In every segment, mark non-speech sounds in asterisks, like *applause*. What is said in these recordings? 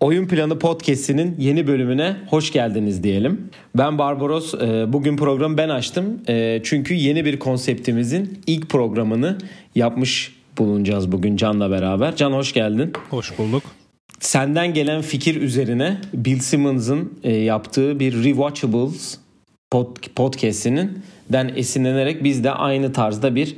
Oyun Planı Podcast'inin yeni bölümüne hoş geldiniz diyelim. Ben Barbaros. E, bugün programı ben açtım. E, çünkü yeni bir konseptimizin ilk programını yapmış bulunacağız bugün Can'la beraber. Can hoş geldin. Hoş bulduk. Senden gelen fikir üzerine Bill Simmons'ın e, yaptığı bir Rewatchables podcast'inin den esinlenerek biz de aynı tarzda bir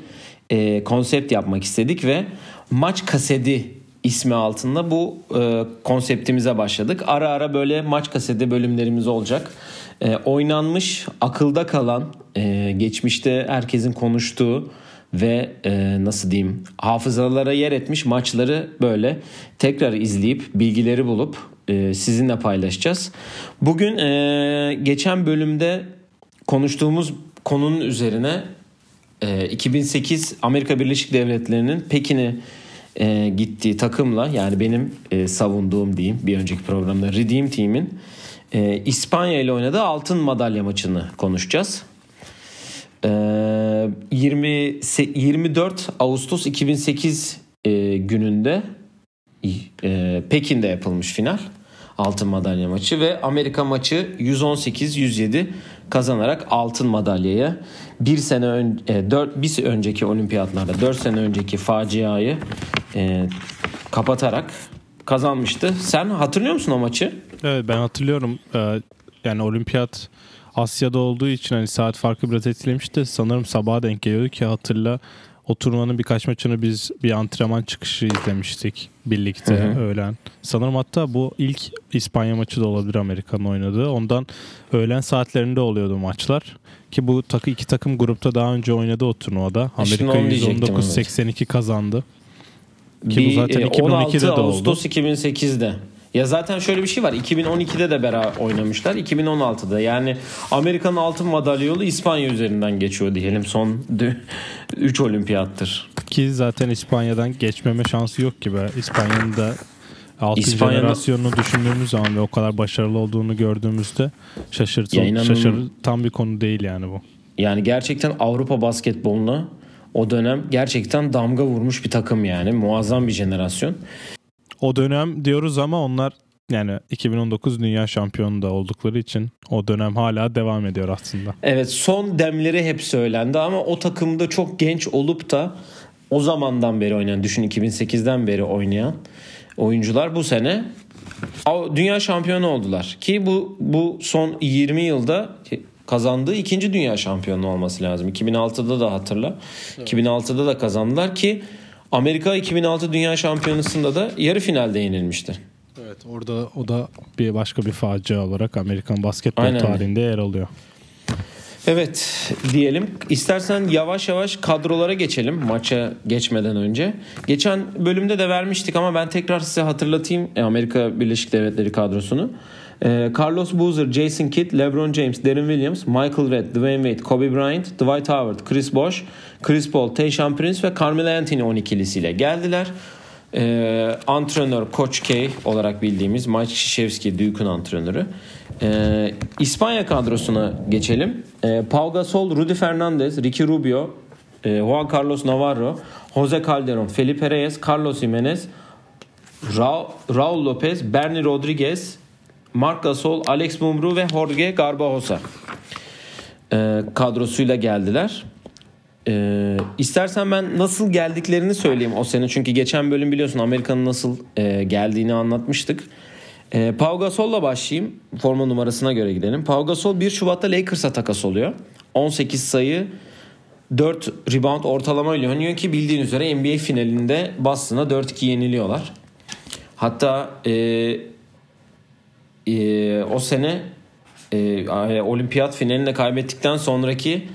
konsept yapmak istedik ve maç kaseti ismi altında bu e, konseptimize başladık. Ara ara böyle maç kaseti bölümlerimiz olacak. E, oynanmış, akılda kalan, e, geçmişte herkesin konuştuğu ve e, nasıl diyeyim hafızalara yer etmiş maçları böyle tekrar izleyip bilgileri bulup e, sizinle paylaşacağız. Bugün e, geçen bölümde konuştuğumuz konunun üzerine e, 2008 Amerika Birleşik Devletleri'nin Pekin'i e, gittiği takımla yani benim e, savunduğum diyeyim bir önceki programda Redeem Team'in e, İspanya ile oynadığı altın madalya maçını konuşacağız. E, 20 24 Ağustos 2008 e, gününde e, Pekin'de yapılmış final altın madalya maçı ve Amerika maçı 118-107 kazanarak altın madalyaya bir sene ön, e, 4 bir önceki olimpiyatlarda 4 sene önceki faciayı e, kapatarak kazanmıştı. Sen hatırlıyor musun o maçı? Evet ben hatırlıyorum. Ee, yani olimpiyat Asya'da olduğu için hani saat farkı biraz etkilemişti. Sanırım sabaha denk geliyordu ki hatırla o turnuvanın birkaç maçını biz bir antrenman çıkışı izlemiştik birlikte hı hı. öğlen. Sanırım hatta bu ilk İspanya maçı da olabilir Amerika'nın oynadığı. Ondan öğlen saatlerinde oluyordu maçlar. Ki bu takı iki takım grupta daha önce oynadı o turnuvada. Amerika 119-82 kazandı. Ki bir, bu zaten 2012'de 16 de Ağustos oldu. 2008'de. Ya zaten şöyle bir şey var. 2012'de de beraber oynamışlar. 2016'da yani Amerika'nın altın madalya yolu İspanya üzerinden geçiyor diyelim. Son 3 *laughs* olimpiyattır. Ki zaten İspanya'dan geçmeme şansı yok gibi. İspanya'nın da altın İspanya'da... jenerasyonunu düşündüğümüz zaman ve o kadar başarılı olduğunu gördüğümüzde şaşırtı, inanın... şaşırtan bir konu değil yani bu. Yani gerçekten Avrupa basketboluna o dönem gerçekten damga vurmuş bir takım yani. Muazzam bir jenerasyon. O dönem diyoruz ama onlar yani 2019 dünya şampiyonu da oldukları için o dönem hala devam ediyor aslında. Evet son demleri hep söylendi ama o takımda çok genç olup da o zamandan beri oynayan düşün 2008'den beri oynayan oyuncular bu sene dünya şampiyonu oldular. Ki bu bu son 20 yılda kazandığı ikinci dünya şampiyonu olması lazım. 2006'da da hatırla. Evet. 2006'da da kazandılar ki Amerika 2006 Dünya Şampiyonası'nda da yarı finalde yenilmişti. Evet orada o da bir başka bir facia olarak Amerikan basketbol Aynen. tarihinde yer alıyor. Evet diyelim. İstersen yavaş yavaş kadrolara geçelim maça geçmeden önce. Geçen bölümde de vermiştik ama ben tekrar size hatırlatayım Amerika Birleşik Devletleri kadrosunu. Ee, Carlos Boozer, Jason Kidd, LeBron James, Darren Williams, Michael Redd, Dwayne Wade, Kobe Bryant, Dwight Howard, Chris Bosh, Chris Paul, Tayshaun Prince ve Carmelo Anthony 12'lisiyle geldiler. Ee, antrenör Coach K olarak bildiğimiz Mike Krzyzewski Duke'un antrenörü. Ee, İspanya kadrosuna geçelim. Ee, Pau Gasol, Rudy Fernandez, Ricky Rubio, e, Juan Carlos Navarro, Jose Calderon, Felipe Reyes, Carlos Jimenez, Ra Raul Lopez, Bernie Rodriguez, Mark Gasol, Alex Mumru ve Jorge Garbajosa e, kadrosuyla geldiler. E, istersen ben nasıl geldiklerini söyleyeyim o sene. Çünkü geçen bölüm biliyorsun Amerika'nın nasıl e, geldiğini anlatmıştık. E, Pau Gasol'la başlayayım. Forma numarasına göre gidelim. Pau Gasol 1 Şubat'ta Lakers'a takas oluyor. 18 sayı 4 rebound ortalama ile oynuyor ki bildiğin üzere NBA finalinde Boston'a 4-2 yeniliyorlar. Hatta e, e, o sene e, olimpiyat finalinde kaybettikten sonraki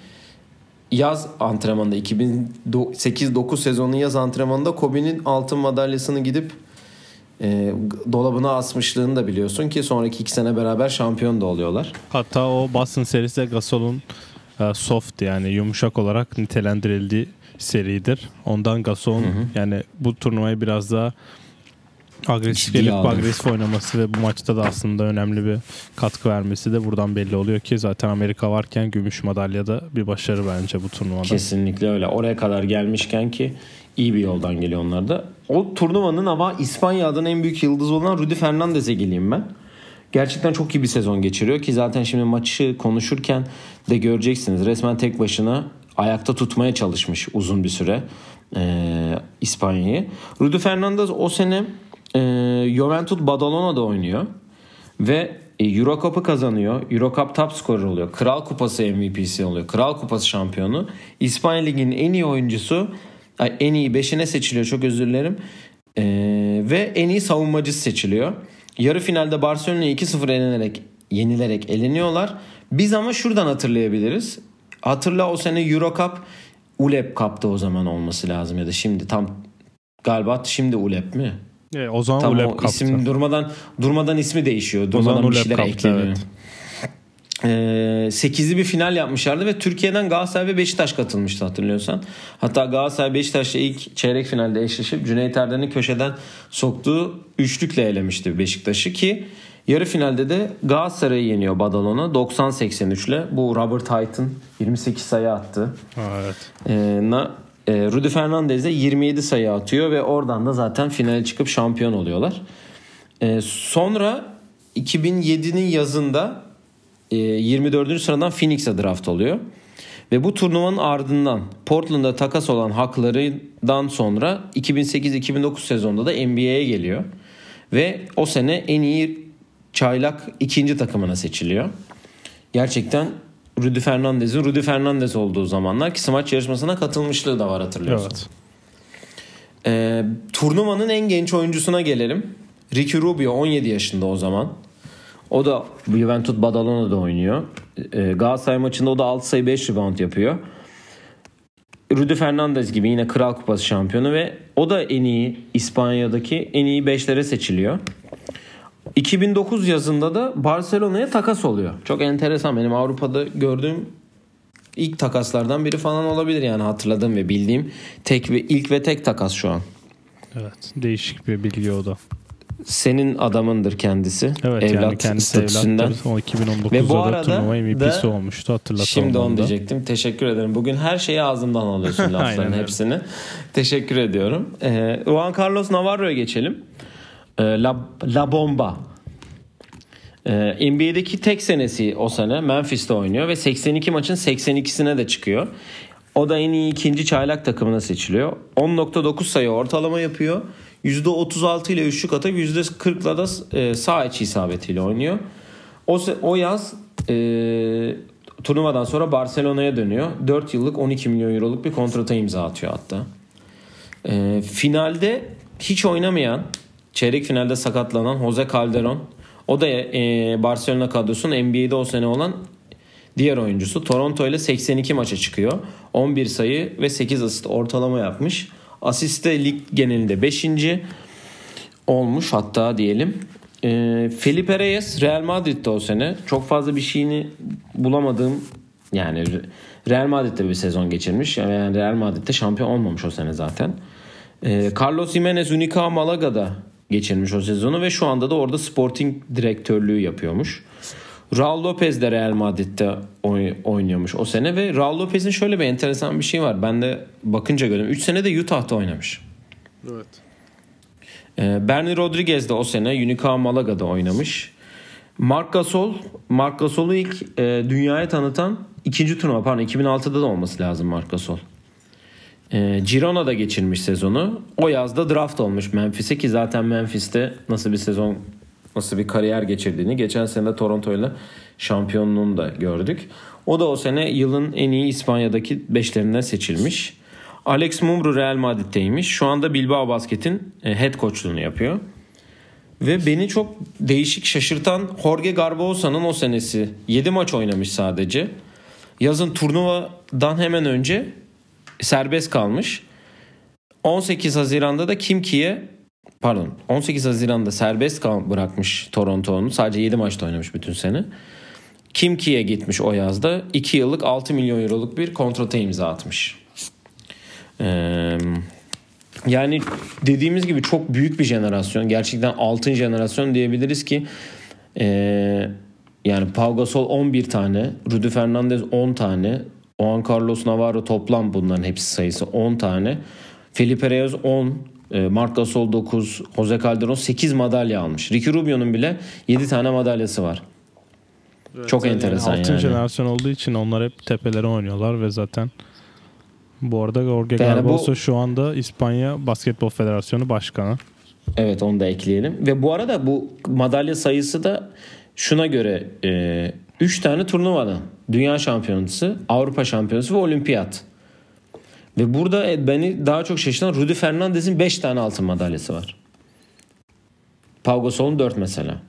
yaz antrenmanında 2008-9 sezonun yaz antrenmanında Kobe'nin altın madalyasını gidip e, dolabına asmışlığını da biliyorsun ki sonraki iki sene beraber şampiyon da oluyorlar. Hatta o Boston serisi Gasol'un e, soft yani yumuşak olarak nitelendirildiği seridir. Ondan Gasol'un yani bu turnuvayı biraz daha agresif gelip agresif oynaması ve bu maçta da aslında önemli bir katkı vermesi de buradan belli oluyor ki zaten Amerika varken gümüş madalya da bir başarı bence bu turnuvada. Kesinlikle öyle. Oraya kadar gelmişken ki iyi bir yoldan geliyor onlar da. o turnuvanın ama İspanya adına en büyük yıldızı olan Rudy Fernandez'e geleyim ben. Gerçekten çok iyi bir sezon geçiriyor ki zaten şimdi maçı konuşurken de göreceksiniz. Resmen tek başına ayakta tutmaya çalışmış uzun bir süre e, İspanya'yı. Rudy Fernandez o sene e, Juventus Badalona'da oynuyor ve e, Euro Cup'ı kazanıyor. Euro Cup top scorer oluyor. Kral Kupası MVP'si oluyor. Kral Kupası şampiyonu. İspanya Ligi'nin en iyi oyuncusu en iyi 5'ine seçiliyor çok özür dilerim. Ee, ve en iyi savunmacısı seçiliyor. Yarı finalde Barcelona'ya 2-0 elenerek yenilerek eleniyorlar. Biz ama şuradan hatırlayabiliriz. Hatırla o sene Euro Cup ULEP Cup'ta o zaman olması lazım ya da şimdi tam galiba şimdi ULEP mi? E, o zaman tam ULEP o Cup'ta. isim durmadan durmadan ismi değişiyor. Durmadan zaman bir şeyler Cup'ta, ekleniyor. evet. Ee, 8'li bir final yapmışlardı ve Türkiye'den Galatasaray ve Beşiktaş katılmıştı hatırlıyorsan. Hatta Galatasaray Beşiktaş'la ilk çeyrek finalde eşleşip Cüneyt Erden'in köşeden soktuğu üçlükle elemişti Beşiktaş'ı ki yarı finalde de Galatasaray'ı yeniyor Badalona 90-83 ile. Bu Robert Hayton 28 sayı attı. Evet. Ee, na, Rudy Fernandez de 27 sayı atıyor ve oradan da zaten finale çıkıp şampiyon oluyorlar. Ee, sonra 2007'nin yazında e, 24. sıradan Phoenix'e draft oluyor. Ve bu turnuvanın ardından Portland'da takas olan haklarından sonra 2008-2009 sezonunda da NBA'ye geliyor. Ve o sene en iyi çaylak ikinci takımına seçiliyor. Gerçekten Rudy Fernandez'in Rudy Fernandez olduğu zamanlar ki smaç yarışmasına katılmışlığı da var hatırlıyorsun. Evet. Ee, turnuvanın en genç oyuncusuna gelelim. Ricky Rubio 17 yaşında o zaman. O da Juventus Badalona'da oynuyor. Ee, Galatasaray maçında o da 6 sayı 5 rebound yapıyor. Rudy Fernandez gibi yine Kral Kupası şampiyonu ve o da en iyi İspanya'daki en iyi 5'lere seçiliyor. 2009 yazında da Barcelona'ya takas oluyor. Çok enteresan benim Avrupa'da gördüğüm ilk takaslardan biri falan olabilir yani hatırladığım ve bildiğim tek ve ilk ve tek takas şu an. Evet. Değişik bir bilgi o da. Senin adamındır kendisi. Evet Evlat yani kendisi statüsünden. evlattır. O 2019'da Ve bu da arada turnuva MVP'si da- olmuştu hatırlatalım. Şimdi onu da. diyecektim. Teşekkür ederim. Bugün her şeyi ağzımdan alıyorsun *laughs* lafların öyle. hepsini. Teşekkür ediyorum. Ee, Juan Carlos Navarro'ya geçelim. Ee, La, La Bomba. Ee, NBA'deki tek senesi o sene Memphis'te oynuyor ve 82 maçın 82'sine de çıkıyor. O da en iyi ikinci çaylak takımına seçiliyor. 10.9 sayı ortalama yapıyor. %36 ile üçlük atıp %40'la da e, sağ içi isabetiyle oynuyor. O, o yaz e, turnuvadan sonra Barcelona'ya dönüyor. 4 yıllık 12 milyon euroluk bir kontrata imza atıyor hatta. E, finalde hiç oynamayan, çeyrek finalde sakatlanan Jose Calderon. O da e, Barcelona kadrosunun NBA'de o sene olan diğer oyuncusu. Toronto ile 82 maça çıkıyor. 11 sayı ve 8 asist ortalama yapmış. Asiste lig genelinde 5. olmuş hatta diyelim. E, Felipe Reyes Real Madrid'de o sene. Çok fazla bir şeyini bulamadığım yani Real Madrid'de bir sezon geçirmiş. Yani Real Madrid'de şampiyon olmamış o sene zaten. E, Carlos Jimenez Unica Malaga'da geçirmiş o sezonu ve şu anda da orada sporting direktörlüğü yapıyormuş. Raul Lopez de Real Madrid'de oy- oynuyormuş o sene ve Raul Lopez'in şöyle bir enteresan bir şey var. Ben de bakınca gördüm. 3 sene de Utah'ta oynamış. Evet. Ee, Bernie Rodriguez de o sene Unicaja Malaga'da oynamış. Marc Gasol, Marc Gasol'u ilk e, dünyaya tanıtan ikinci turnuva pardon 2006'da da olması lazım Marc Gasol. E, Girona'da geçirmiş sezonu. O yazda draft olmuş Memphis'e ki zaten Memphis'te nasıl bir sezon nasıl bir kariyer geçirdiğini geçen sene de Toronto'yla şampiyonluğunu da gördük. O da o sene yılın en iyi İspanya'daki beşlerinden seçilmiş. Alex Mumru Real Madrid'teymiş. Şu anda Bilbao Basket'in e, head coachluğunu yapıyor. Ve beni çok değişik şaşırtan Jorge Garbosa'nın o senesi 7 maç oynamış sadece. Yazın turnuvadan hemen önce serbest kalmış. 18 Haziran'da da Kimki'ye pardon 18 Haziran'da serbest kal bırakmış Toronto'nun. Sadece 7 maçta oynamış bütün sene. Kimki'ye gitmiş o yazda. 2 yıllık 6 milyon euroluk bir kontrata imza atmış. Ee, yani dediğimiz gibi çok büyük bir jenerasyon. Gerçekten altın jenerasyon diyebiliriz ki ee, yani Pau Gasol 11 tane, Rudy Fernandez 10 tane, Juan Carlos Navarro toplam bunların hepsi sayısı 10 tane. Felipe Reyes 10, e, Marc Gasol 9, Jose Calderon 8 madalya almış. Ricky Rubio'nun bile 7 tane madalyası var. Çok enteresan altın yani. jenerasyon olduğu için onlar hep tepelere oynuyorlar ve zaten bu arada Jorge Yani Garboso bu- şu anda İspanya Basketbol Federasyonu Başkanı. Evet onu da ekleyelim. Ve bu arada bu madalya sayısı da şuna göre 3 tane turnuvadan. Dünya şampiyonası, Avrupa şampiyonası ve olimpiyat. Ve burada e, beni daha çok şaşırtan Rudy Fernandez'in 5 tane altın madalyası var. Pau Gasol'un 4 mesela.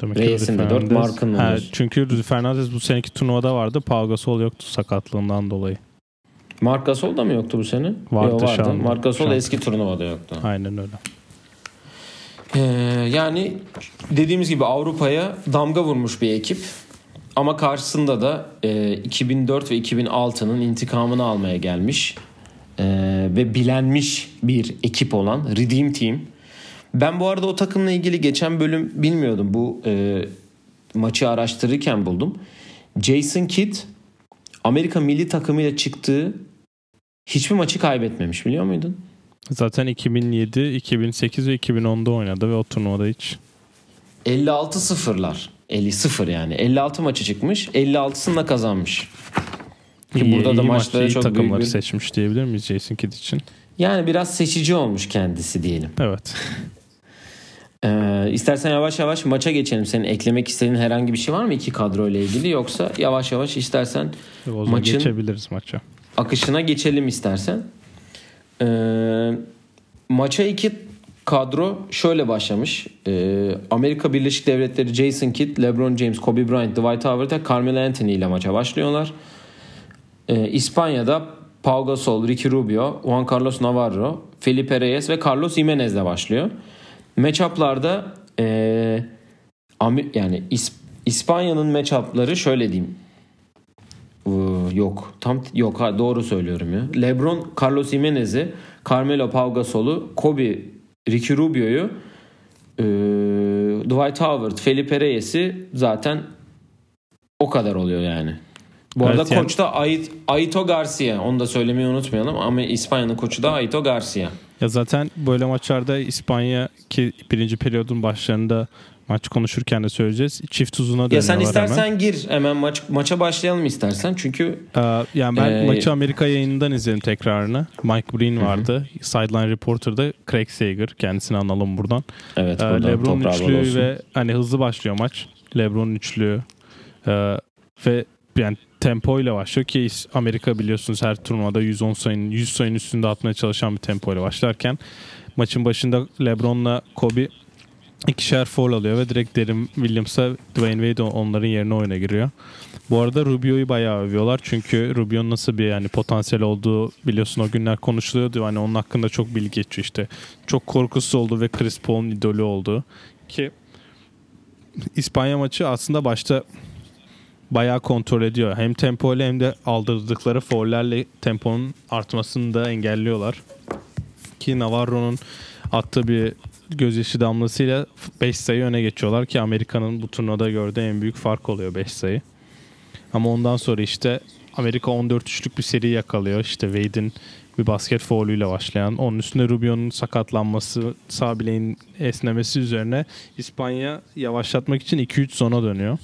Demek Reyes'in de dört, Fernandez- Mark'ın da. Çünkü Rudy Fernandez bu seneki turnuvada vardı. Pau Gasol yoktu sakatlığından dolayı. Marc Gasol da mı yoktu bu sene? Vardı Yo, vardı. an. Marc Gasol Şu an. eski turnuvada yoktu. Aynen öyle. Ee, yani dediğimiz gibi Avrupa'ya damga vurmuş bir ekip. Ama karşısında da e, 2004 ve 2006'nın intikamını almaya gelmiş e, ve bilenmiş bir ekip olan Redeem Team. Ben bu arada o takımla ilgili geçen bölüm bilmiyordum. Bu e, maçı araştırırken buldum. Jason Kidd Amerika milli takımıyla çıktığı hiçbir maçı kaybetmemiş biliyor muydun? Zaten 2007, 2008 ve 2010'da oynadı ve o turnuvada hiç 56 sıfırlar. 50 sıfır yani. 56 maçı çıkmış. 56'sında kazanmış. Ki iyi, burada da iyi maçları maçlı, iyi çok takımları büyük bir- seçmiş diyebilir miyiz Jason Kidd için? Yani biraz seçici olmuş kendisi diyelim. Evet. Ee, istersen yavaş yavaş maça geçelim. Senin eklemek istediğin herhangi bir şey var mı iki kadro ile ilgili yoksa yavaş yavaş istersen Maçın- geçebiliriz maça. akışına geçelim istersen. Ee, maça iki kadro şöyle başlamış. Ee, Amerika Birleşik Devletleri Jason Kidd, LeBron James, Kobe Bryant, Dwight Howard Carmelo Anthony ile maça başlıyorlar. Ee, İspanya'da Pau Gasol, Ricky Rubio, Juan Carlos Navarro, Felipe Reyes ve Carlos Jimenez ile başlıyor. Matchup'larda ee, yani İs- İspanya'nın matchup'ları şöyle diyeyim. Ee, yok. Tam yok ha doğru söylüyorum ya. LeBron Carlos Jimenez'i, Carmelo Pau Gasol'u, Kobe Ricky Rubio'yu, ee, Dwight Howard, Felipe Reyes'i zaten o kadar oluyor yani. Bu Evet, arada yani- koç da Ait- Aito Garcia. Onu da söylemeyi unutmayalım ama İspanya'nın koçu da Aito Garcia. Ya zaten böyle maçlarda İspanya ki birinci periyodun başlarında maç konuşurken de söyleyeceğiz. Çift uzuna dönüyorlar Ya sen istersen hemen. gir hemen maç maça başlayalım istersen çünkü Ee, yani ben Ee, maçı Amerika yayınından izledim tekrarını. Mike Breen vardı. Sideline Reporter'da Craig Sager. Kendisini analım buradan. evet Ee, LeBron üçlüğü olsun. ve hani hızlı başlıyor maç. LeBron üçlüğü ee, ve yani tempo ile başlıyor ki Amerika biliyorsunuz her turnuvada 110 sayının 100 sayının üstünde atmaya çalışan bir tempo ile başlarken maçın başında LeBron'la Kobe ikişer foul alıyor ve direkt Derin Williams'a Dwayne Wade onların yerine oyuna giriyor. Bu arada Rubio'yu bayağı övüyorlar çünkü Rubio'nun nasıl bir yani potansiyel olduğu biliyorsun o günler konuşuluyordu. Hani onun hakkında çok bilgi geçiyor işte. Çok korkusuz oldu ve Chris Paul'un idolü oldu. Ki İspanya maçı aslında başta bayağı kontrol ediyor. Hem tempo ile hem de aldırdıkları foullerle temponun artmasını da engelliyorlar. Ki Navarro'nun attığı bir gözyaşı damlasıyla 5 sayı öne geçiyorlar ki Amerika'nın bu turnuvada gördüğü en büyük fark oluyor 5 sayı. Ama ondan sonra işte Amerika 14-3'lük bir seri yakalıyor. İşte Wade'in bir basket fouluyla başlayan. Onun üstüne Rubio'nun sakatlanması, sağ bileğin esnemesi üzerine İspanya yavaşlatmak için 2-3 zona dönüyor.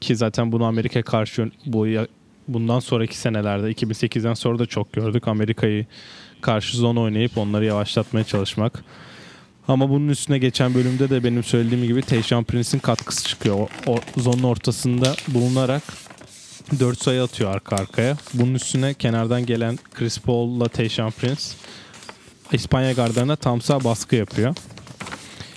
Ki zaten bunu Amerika karşı bu bundan sonraki senelerde 2008'den sonra da çok gördük. Amerika'yı karşı zon oynayıp onları yavaşlatmaya çalışmak. Ama bunun üstüne geçen bölümde de benim söylediğim gibi Tayshaun Prince'in katkısı çıkıyor. O, o zonun ortasında bulunarak 4 sayı atıyor arka arkaya. Bunun üstüne kenardan gelen Chris Paul'la Tayshaun Prince İspanya gardarına tam sağ baskı yapıyor.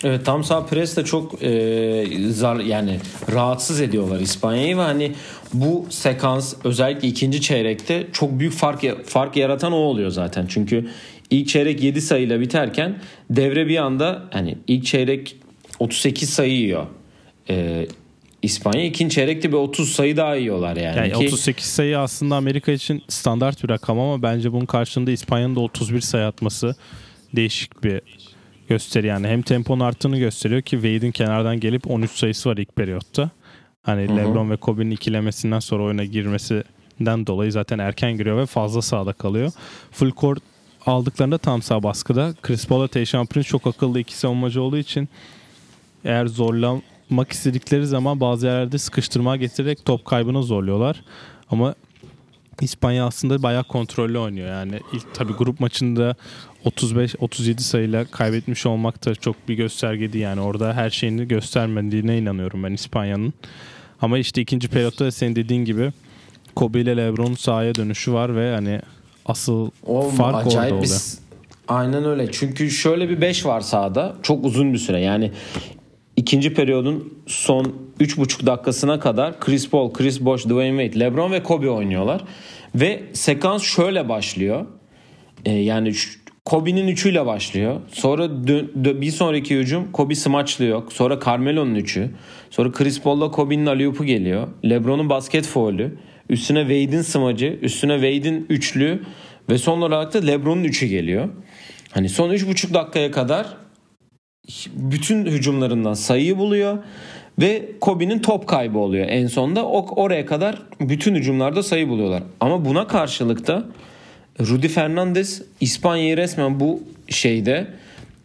Evet tam sağ pres de çok e, zar yani rahatsız ediyorlar İspanya'yı ve hani bu sekans özellikle ikinci çeyrekte çok büyük fark fark yaratan o oluyor zaten. Çünkü ilk çeyrek 7 sayıyla biterken devre bir anda hani ilk çeyrek 38 sayı yiyor. E, İspanya ikinci çeyrekte bir 30 sayı daha yiyorlar yani. Yani Ki- 38 sayı aslında Amerika için standart bir rakam ama bence bunun karşılığında İspanya'nın da 31 sayı atması değişik bir gösteri yani. Hem temponun arttığını gösteriyor ki Wade'in kenardan gelip 13 sayısı var ilk periyotta. Hani Hı hı. LeBron ve Kobe'nin ikilemesinden sonra oyuna girmesinden dolayı zaten erken giriyor ve fazla sahada kalıyor. Full court aldıklarında tam sağ baskıda. Chris Paul'la Tayshaun Prince çok akıllı iki savunmacı olduğu için eğer zorlamak istedikleri zaman bazı yerlerde sıkıştırma getirerek top kaybını zorluyorlar. Ama İspanya aslında bayağı kontrollü oynuyor. Yani ilk tabii grup maçında 35-37 sayıyla kaybetmiş olmak da çok bir göstergedi. Yani orada her şeyini göstermediğine inanıyorum ben İspanya'nın. Ama işte ikinci periyotta senin dediğin gibi Kobe ile LeBron'un sahaya dönüşü var ve hani asıl O fark orada acayip oluyor. bir Aynen öyle. Çünkü şöyle bir 5 var sahada. Çok uzun bir süre. Yani ikinci periyodun son 3,5 dakikasına kadar Chris Paul, Chris Bosh, Dwayne Wade, LeBron ve Kobe oynuyorlar. Ve sekans şöyle başlıyor. Ee, yani Kobe'nin üçüyle başlıyor. Sonra dö- dö- bir sonraki hücum Kobe smaçlıyor. Sonra Carmelo'nun üçü. Sonra Chris Paul'la Kobe'nin alley geliyor. LeBron'un basket faulü. Üstüne Wade'in smacı. Üstüne Wade'in üçlü. Ve son olarak da LeBron'un üçü geliyor. Hani son 3,5 dakikaya kadar bütün hücumlarından sayıyı buluyor ve Kobe'nin top kaybı oluyor en sonda. O, oraya kadar bütün hücumlarda sayı buluyorlar. Ama buna karşılık da Rudy Fernandez İspanya'yı resmen bu şeyde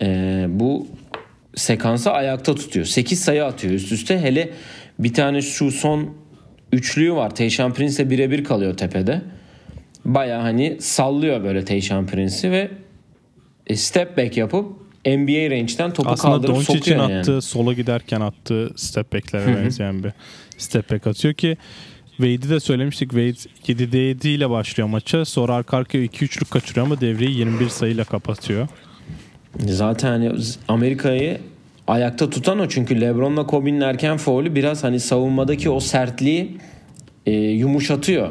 e, bu sekansa ayakta tutuyor. 8 sayı atıyor üst üste. Hele bir tane şu son üçlüğü var. Tayshaun Prince'le birebir kalıyor tepede. Baya hani sallıyor böyle Tayshaun Prince'i ve e, step back yapıp NBA range'den topu Aslında kaldırıp Doncic'in sokuyor yani. attığı sola giderken attığı step back'lere benzeyen bir step back atıyor ki Wade'i de söylemiştik. Wade 7'de 7 ile başlıyor maça. Sonra arka arkaya 2-3'lük kaçırıyor ama devreyi 21 sayıyla kapatıyor. Zaten hani Amerika'yı ayakta tutan o çünkü LeBron'la Kobe'nin erken faulü biraz hani savunmadaki o sertliği e, yumuşatıyor.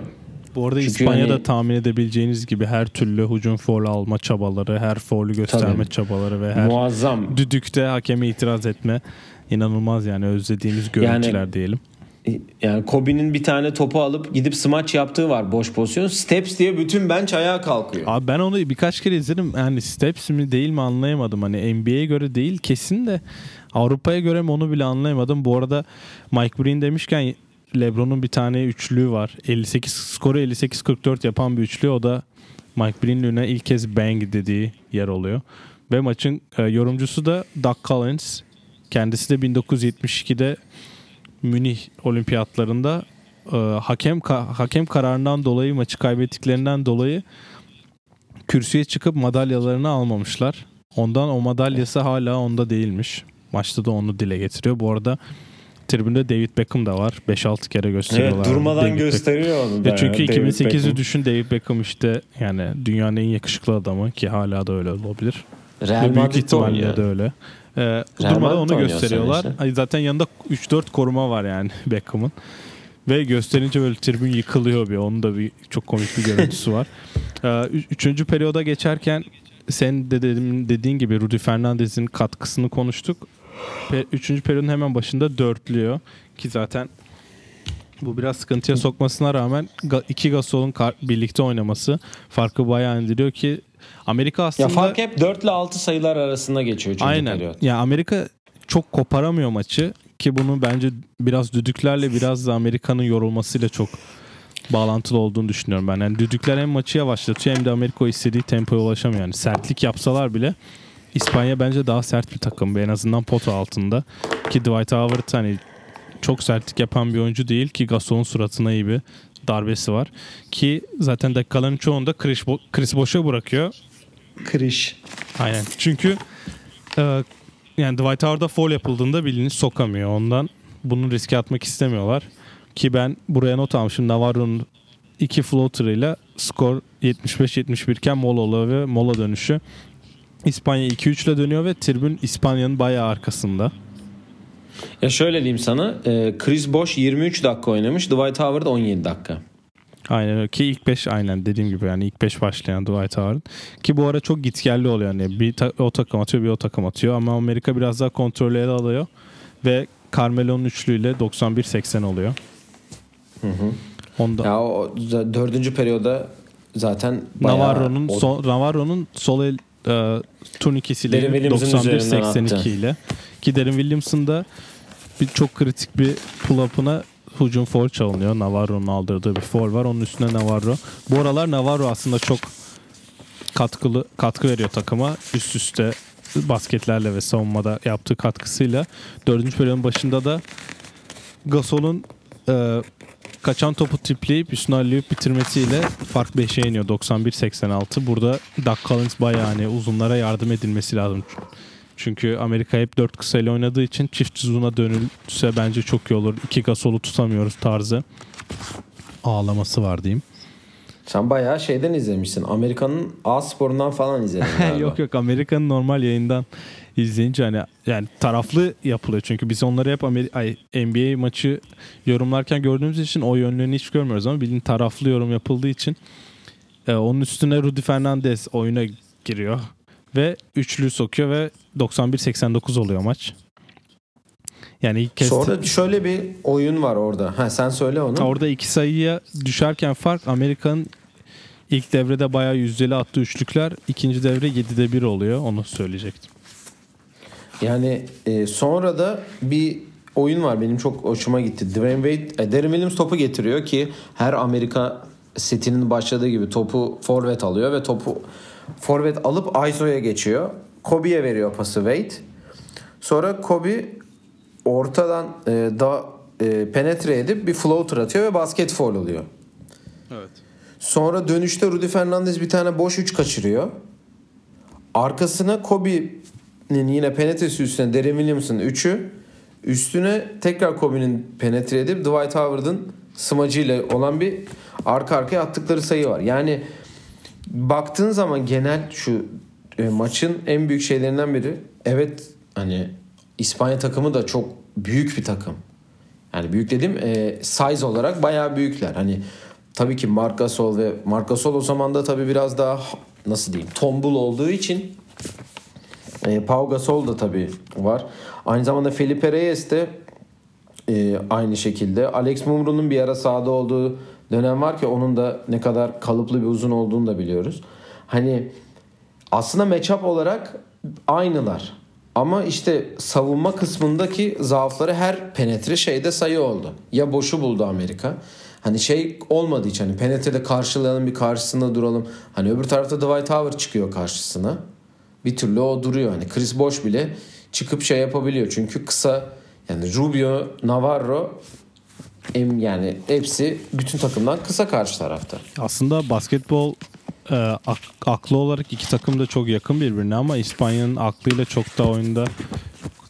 Bu arada Çünkü İspanya'da hani- tahmin edebileceğiniz gibi her türlü hücum foul alma çabaları, her foul'ü gösterme Tabii. çabaları ve her Muazzam. düdükte hakeme itiraz etme inanılmaz yani özlediğimiz görüntüler diyelim. Yani Kobe'nin bir tane topu alıp gidip smaç yaptığı var boş pozisyon. Steps diye bütün bench ayağa kalkıyor. Abi ben onu birkaç kere izledim. Yani steps mi değil mi anlayamadım. Hani NBA'ye göre değil kesin de Avrupa'ya göre mi onu bile anlayamadım. Bu arada Mike Breen demişken LeBron'un bir tane üçlüğü var. 58 skoru 58-44 yapan bir üçlü. O da Mike Breen'in ilk kez bang dediği yer oluyor. Ve maçın e, yorumcusu da Doug Collins. Kendisi de 1972'de Münih olimpiyatlarında e, hakem ka- hakem kararından dolayı maçı kaybettiklerinden dolayı kürsüye çıkıp madalyalarını almamışlar. Ondan o madalyası hala onda değilmiş. Maçta da onu dile getiriyor. Bu arada tribünde David Beckham da var. 5-6 kere gösteriyorlar. Evet durmadan David Beckham. gösteriyor onu da. Ya çünkü ya, David 2008'i Beckham. düşün David Beckham işte yani dünyanın en yakışıklı adamı ki hala da öyle olabilir. Real Ve büyük Madrid'de ihtimalle oynuyor. de öyle. Ee, durmadan onu gösteriyorlar. işte. Zaten yanında 3-4 koruma var yani *laughs* Beckham'ın. Ve gösterince böyle tribün yıkılıyor bir. Onun da bir çok komik bir görüntüsü var. *laughs* Ee, üçüncü periyoda geçerken sen de dedim, dediğin gibi Rudy Fernandez'in katkısını konuştuk. Pe- Üçüncü periyodun hemen başında dörtlüyor. Ki zaten bu biraz sıkıntıya sokmasına rağmen iki Gasol'un birlikte oynaması farkı bayağı indiriyor ki Amerika aslında... Ya fark hep 4 ile 6 sayılar arasında geçiyor Aynen. periyot. Ya Amerika çok koparamıyor maçı ki bunu bence biraz düdüklerle biraz da Amerika'nın yorulmasıyla çok bağlantılı olduğunu düşünüyorum ben. Yani düdükler hem maçı yavaşlatıyor hem de Amerika o istediği tempoya ulaşamıyor. Yani sertlik yapsalar bile İspanya bence daha sert bir takım. En azından pota altında. Ki Dwight Howard hani çok sertlik yapan bir oyuncu değil ki Gasol'un suratına iyi bir darbesi var. Ki zaten dakikaların çoğunda Chris, Bo- Chris Bosh'a bırakıyor. Kriş. Aynen. Çünkü e, yani Dwight Howard'a foul yapıldığında bilini sokamıyor. Ondan bunu riske atmak istemiyorlar. Ki ben buraya not almışım. Navarro'nun iki floater'ıyla skor 75-71 iken mola ve mola dönüşü. İspanya 2-3 ile dönüyor ve tribün İspanya'nın bayağı arkasında. Ya şöyle diyeyim sana. e, Chris Bosh 23 dakika oynamış. Dwight Howard 17 dakika. Aynen öyle. Ki ilk 5 aynen dediğim gibi yani ilk 5 başlayan Dwight Howard. Ki bu ara çok gitgelli oluyor. Yani bir ta- o takım atıyor bir o takım atıyor. Ama Amerika biraz daha kontrolü ele alıyor. Ve Carmelo'nun üçlüyle 91-80 oluyor. Onda Ya o dördüncü periyoda zaten Navarro'nun o- sol, Navarro'nun sol el e, turnikesiyle Darren Williams'ın üzerinden 91-82 attı. ile ki Darren Williams'ın da bir çok kritik bir pull-up'ına hücum foul çalınıyor. Navarro'nun aldırdığı bir foul var. Onun üstüne Navarro. Bu aralar Navarro aslında çok katkılı katkı veriyor takıma. Üst üste basketlerle ve savunmada yaptığı katkısıyla. Dördüncü bölümün başında da Gasol'un e, kaçan topu tipleyip üstüne alleyup bitirmesiyle fark 5'e iniyor 91-86. Burada Doug Collins bayağı hani uzunlara yardım edilmesi lazım. Çünkü Amerika hep 4 kısayla oynadığı için çift uzuna dönülse bence çok iyi olur. İki Gasol'u tutamıyoruz tarzı ağlaması var diyeyim. Sen bayağı şeyden izlemişsin. Amerika'nın A sporundan falan izledin *laughs* yok yok Amerika'nın normal yayından izleyince hani yani taraflı yapılıyor çünkü biz onları hep Ameri ay, NBA maçı yorumlarken gördüğümüz için o yönlerini hiç görmüyoruz ama bildiğin taraflı yorum yapıldığı için e, onun üstüne Rudy Fernandez oyuna giriyor ve üçlü sokuyor ve 91-89 oluyor maç. Yani ilk kez Sonra şöyle bir oyun var orada. Ha sen söyle onu. Orada iki sayıya düşerken fark Amerika'nın ilk devrede bayağı yüzdeli attığı üçlükler. ikinci devre 7'de 1 oluyor. Onu söyleyecektim. Yani e, sonra da bir oyun var benim çok hoşuma gitti. Dwayne Wade, e, Derin Williams topu getiriyor ki her Amerika setinin başladığı gibi topu forvet alıyor ve topu forvet alıp ISO'ya geçiyor. Kobe'ye veriyor pası Wade. Sonra Kobe ortadan e, da e, penetre edip bir floater atıyor ve basket foul oluyor. Evet. Sonra dönüşte Rudy Fernandez bir tane boş üç kaçırıyor. Arkasına Kobe'nin yine penetresi üstüne Derin Williams'ın üçü. Üstüne tekrar Kobe'nin penetre edip Dwight Howard'ın smacıyla olan bir arka arkaya attıkları sayı var. Yani baktığın zaman genel şu e, maçın en büyük şeylerinden biri evet hani İspanya takımı da çok büyük bir takım. Yani büyük dedim e, size olarak bayağı büyükler. Hani tabii ki Marc Gasol ve Marc Gasol o zaman da tabii biraz daha nasıl diyeyim tombul olduğu için e, Pau Gasol da tabii var. Aynı zamanda Felipe Reyes de e, aynı şekilde. Alex Mumru'nun bir ara sahada olduğu dönem var ki onun da ne kadar kalıplı bir uzun olduğunu da biliyoruz. Hani aslında matchup olarak aynılar. Ama işte savunma kısmındaki zaafları her penetre şeyde sayı oldu. Ya boşu buldu Amerika. Hani şey olmadı hiç hani penetrede karşılayalım bir karşısında duralım. Hani öbür tarafta Dwight Howard çıkıyor karşısına. Bir türlü o duruyor. Hani Chris Bosh bile çıkıp şey yapabiliyor. Çünkü kısa yani Rubio, Navarro em yani hepsi bütün takımdan kısa karşı tarafta. Aslında basketbol e, ak- aklı olarak iki takım da çok yakın birbirine ama İspanya'nın aklıyla çok daha oyunda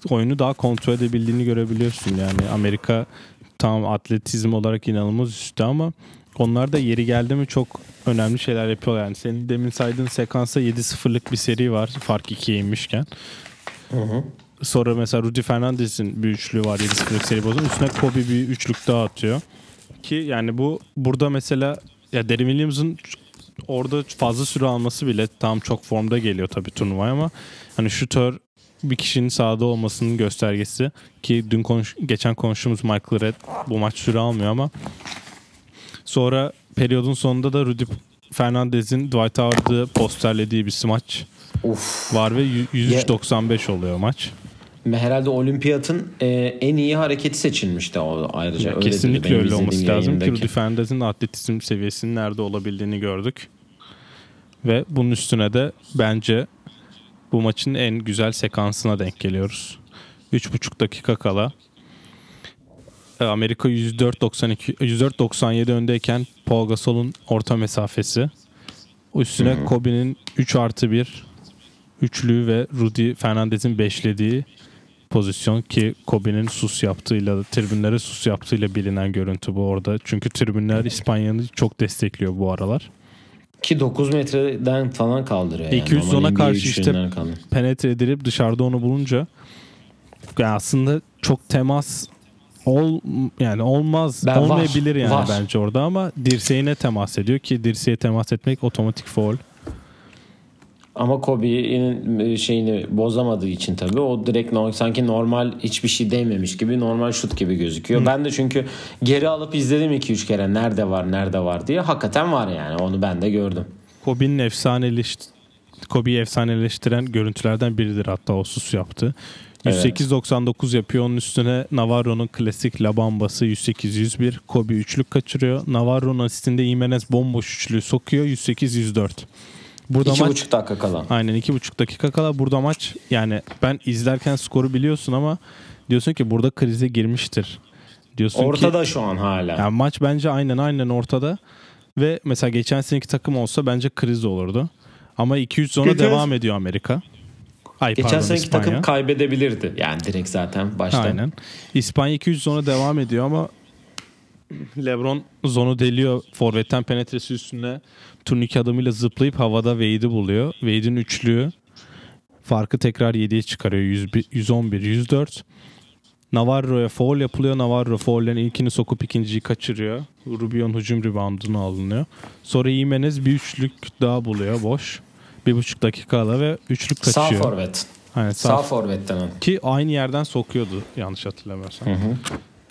oyunu daha kontrol edebildiğini görebiliyorsun. Yani Amerika tam atletizm olarak inanılmaz üstte ama onlar da yeri geldi mi çok önemli şeyler yapıyor. Yani senin demin saydığın sekansa 7-0'lık bir seri var fark 2'ye inmişken. Hı hı. Sonra mesela Rudy Fernandez'in bir üçlü var 7-0'lık seri bozun. Üstüne Kobe bir üçlük daha atıyor. Ki yani bu burada mesela ya Derin Williams'ın orada fazla süre alması bile tam çok formda geliyor tabii turnuvaya ama hani şutör bir kişinin sahada olmasının göstergesi ki dün konuş, geçen konuştuğumuz Michael Red bu maç süre almıyor ama sonra periyodun sonunda da Rudy Fernandez'in Dwight Howard'ı posterlediği bir smaç Uf. var ve 103-95 oluyor maç. Herhalde olimpiyatın e, en iyi hareketi seçilmişti o ayrıca. Ya Öyle dedi Kesinlikle benim öyle olması lazım ki yayındaki. Rudy Fernandez'in atletizm seviyesinin nerede olabildiğini gördük. Ve bunun üstüne de bence bu maçın en güzel sekansına denk geliyoruz. 3,5 dakika kala e, Amerika 104-92 104-97 öndeyken Paul Gasol'un orta mesafesi. Üstüne Kobe'nin 3 artı 1 üçlü ve Rudy Fernandez'in beşlediği pozisyon ki Kobe'nin sus yaptığıyla, tribünlere sus yaptığıyla bilinen görüntü bu orada. Çünkü tribünler İspanya'yı çok destekliyor bu aralar. Ki 9 metreden falan kaldırıyor. Yani. 200 Normal zona NBA karşı işte penetre edilip dışarıda onu bulunca yani aslında çok temas ol yani olmaz Ben var, olmayabilir yani var. bence orada ama dirseğine temas ediyor ki dirseğe temas etmek otomatik foul. Ama Kobe'nin şeyini bozamadığı için tabii o direkt sanki normal hiçbir şey değmemiş gibi normal şut gibi gözüküyor. Ben de çünkü geri alıp izledim 2-3 kere nerede var nerede var diye. Hakikaten var yani onu ben de gördüm. Kobe'nin efsaneleş Kobe'yi efsaneleştiren görüntülerden biridir hatta o sus yaptı. Evet. 108-99 yapıyor. Onun üstüne Navarro'nun klasik La Bamba'sı 108-101. Kobe üçlük kaçırıyor. Navarro'nun asistinde Jimenez bomboş üçlüğü sokuyor. 108-104. Burada İki maç buçuk dakika kala. aynen iki buçuk dakika kala burada maç yani ben izlerken skoru biliyorsun ama diyorsun ki burada krize girmiştir. Diyorsun ki Ortada şu an hala. yani maç bence aynen aynen ortada ve mesela geçen seneki takım olsa bence kriz olurdu. Ama 2-3 zona Geçen- devam ediyor Amerika. Ay Geçen pardon seneki İspanya. takım kaybedebilirdi. Yani direkt zaten baştan. Aynen. İspanya 2-3 zona devam ediyor ama LeBron zonu deliyor. Forvetten penetresi üstüne turnike adımıyla zıplayıp havada Wade'i buluyor. Wade'in üçlüğü farkı tekrar 7'ye çıkarıyor. 101, 111, 104. Navarro'ya foul yapılıyor. Navarro foul'lerin ilkini sokup ikinciyi kaçırıyor. Rubio'nun hücum reboundunu alınıyor. Sonra Jimenez bir üçlük daha buluyor boş. Bir buçuk dakika ala ve üçlük Sağ kaçıyor. forvet. Aynen, sağ, Sağ forvetten. ki aynı yerden sokuyordu yanlış hatırlamıyorsam.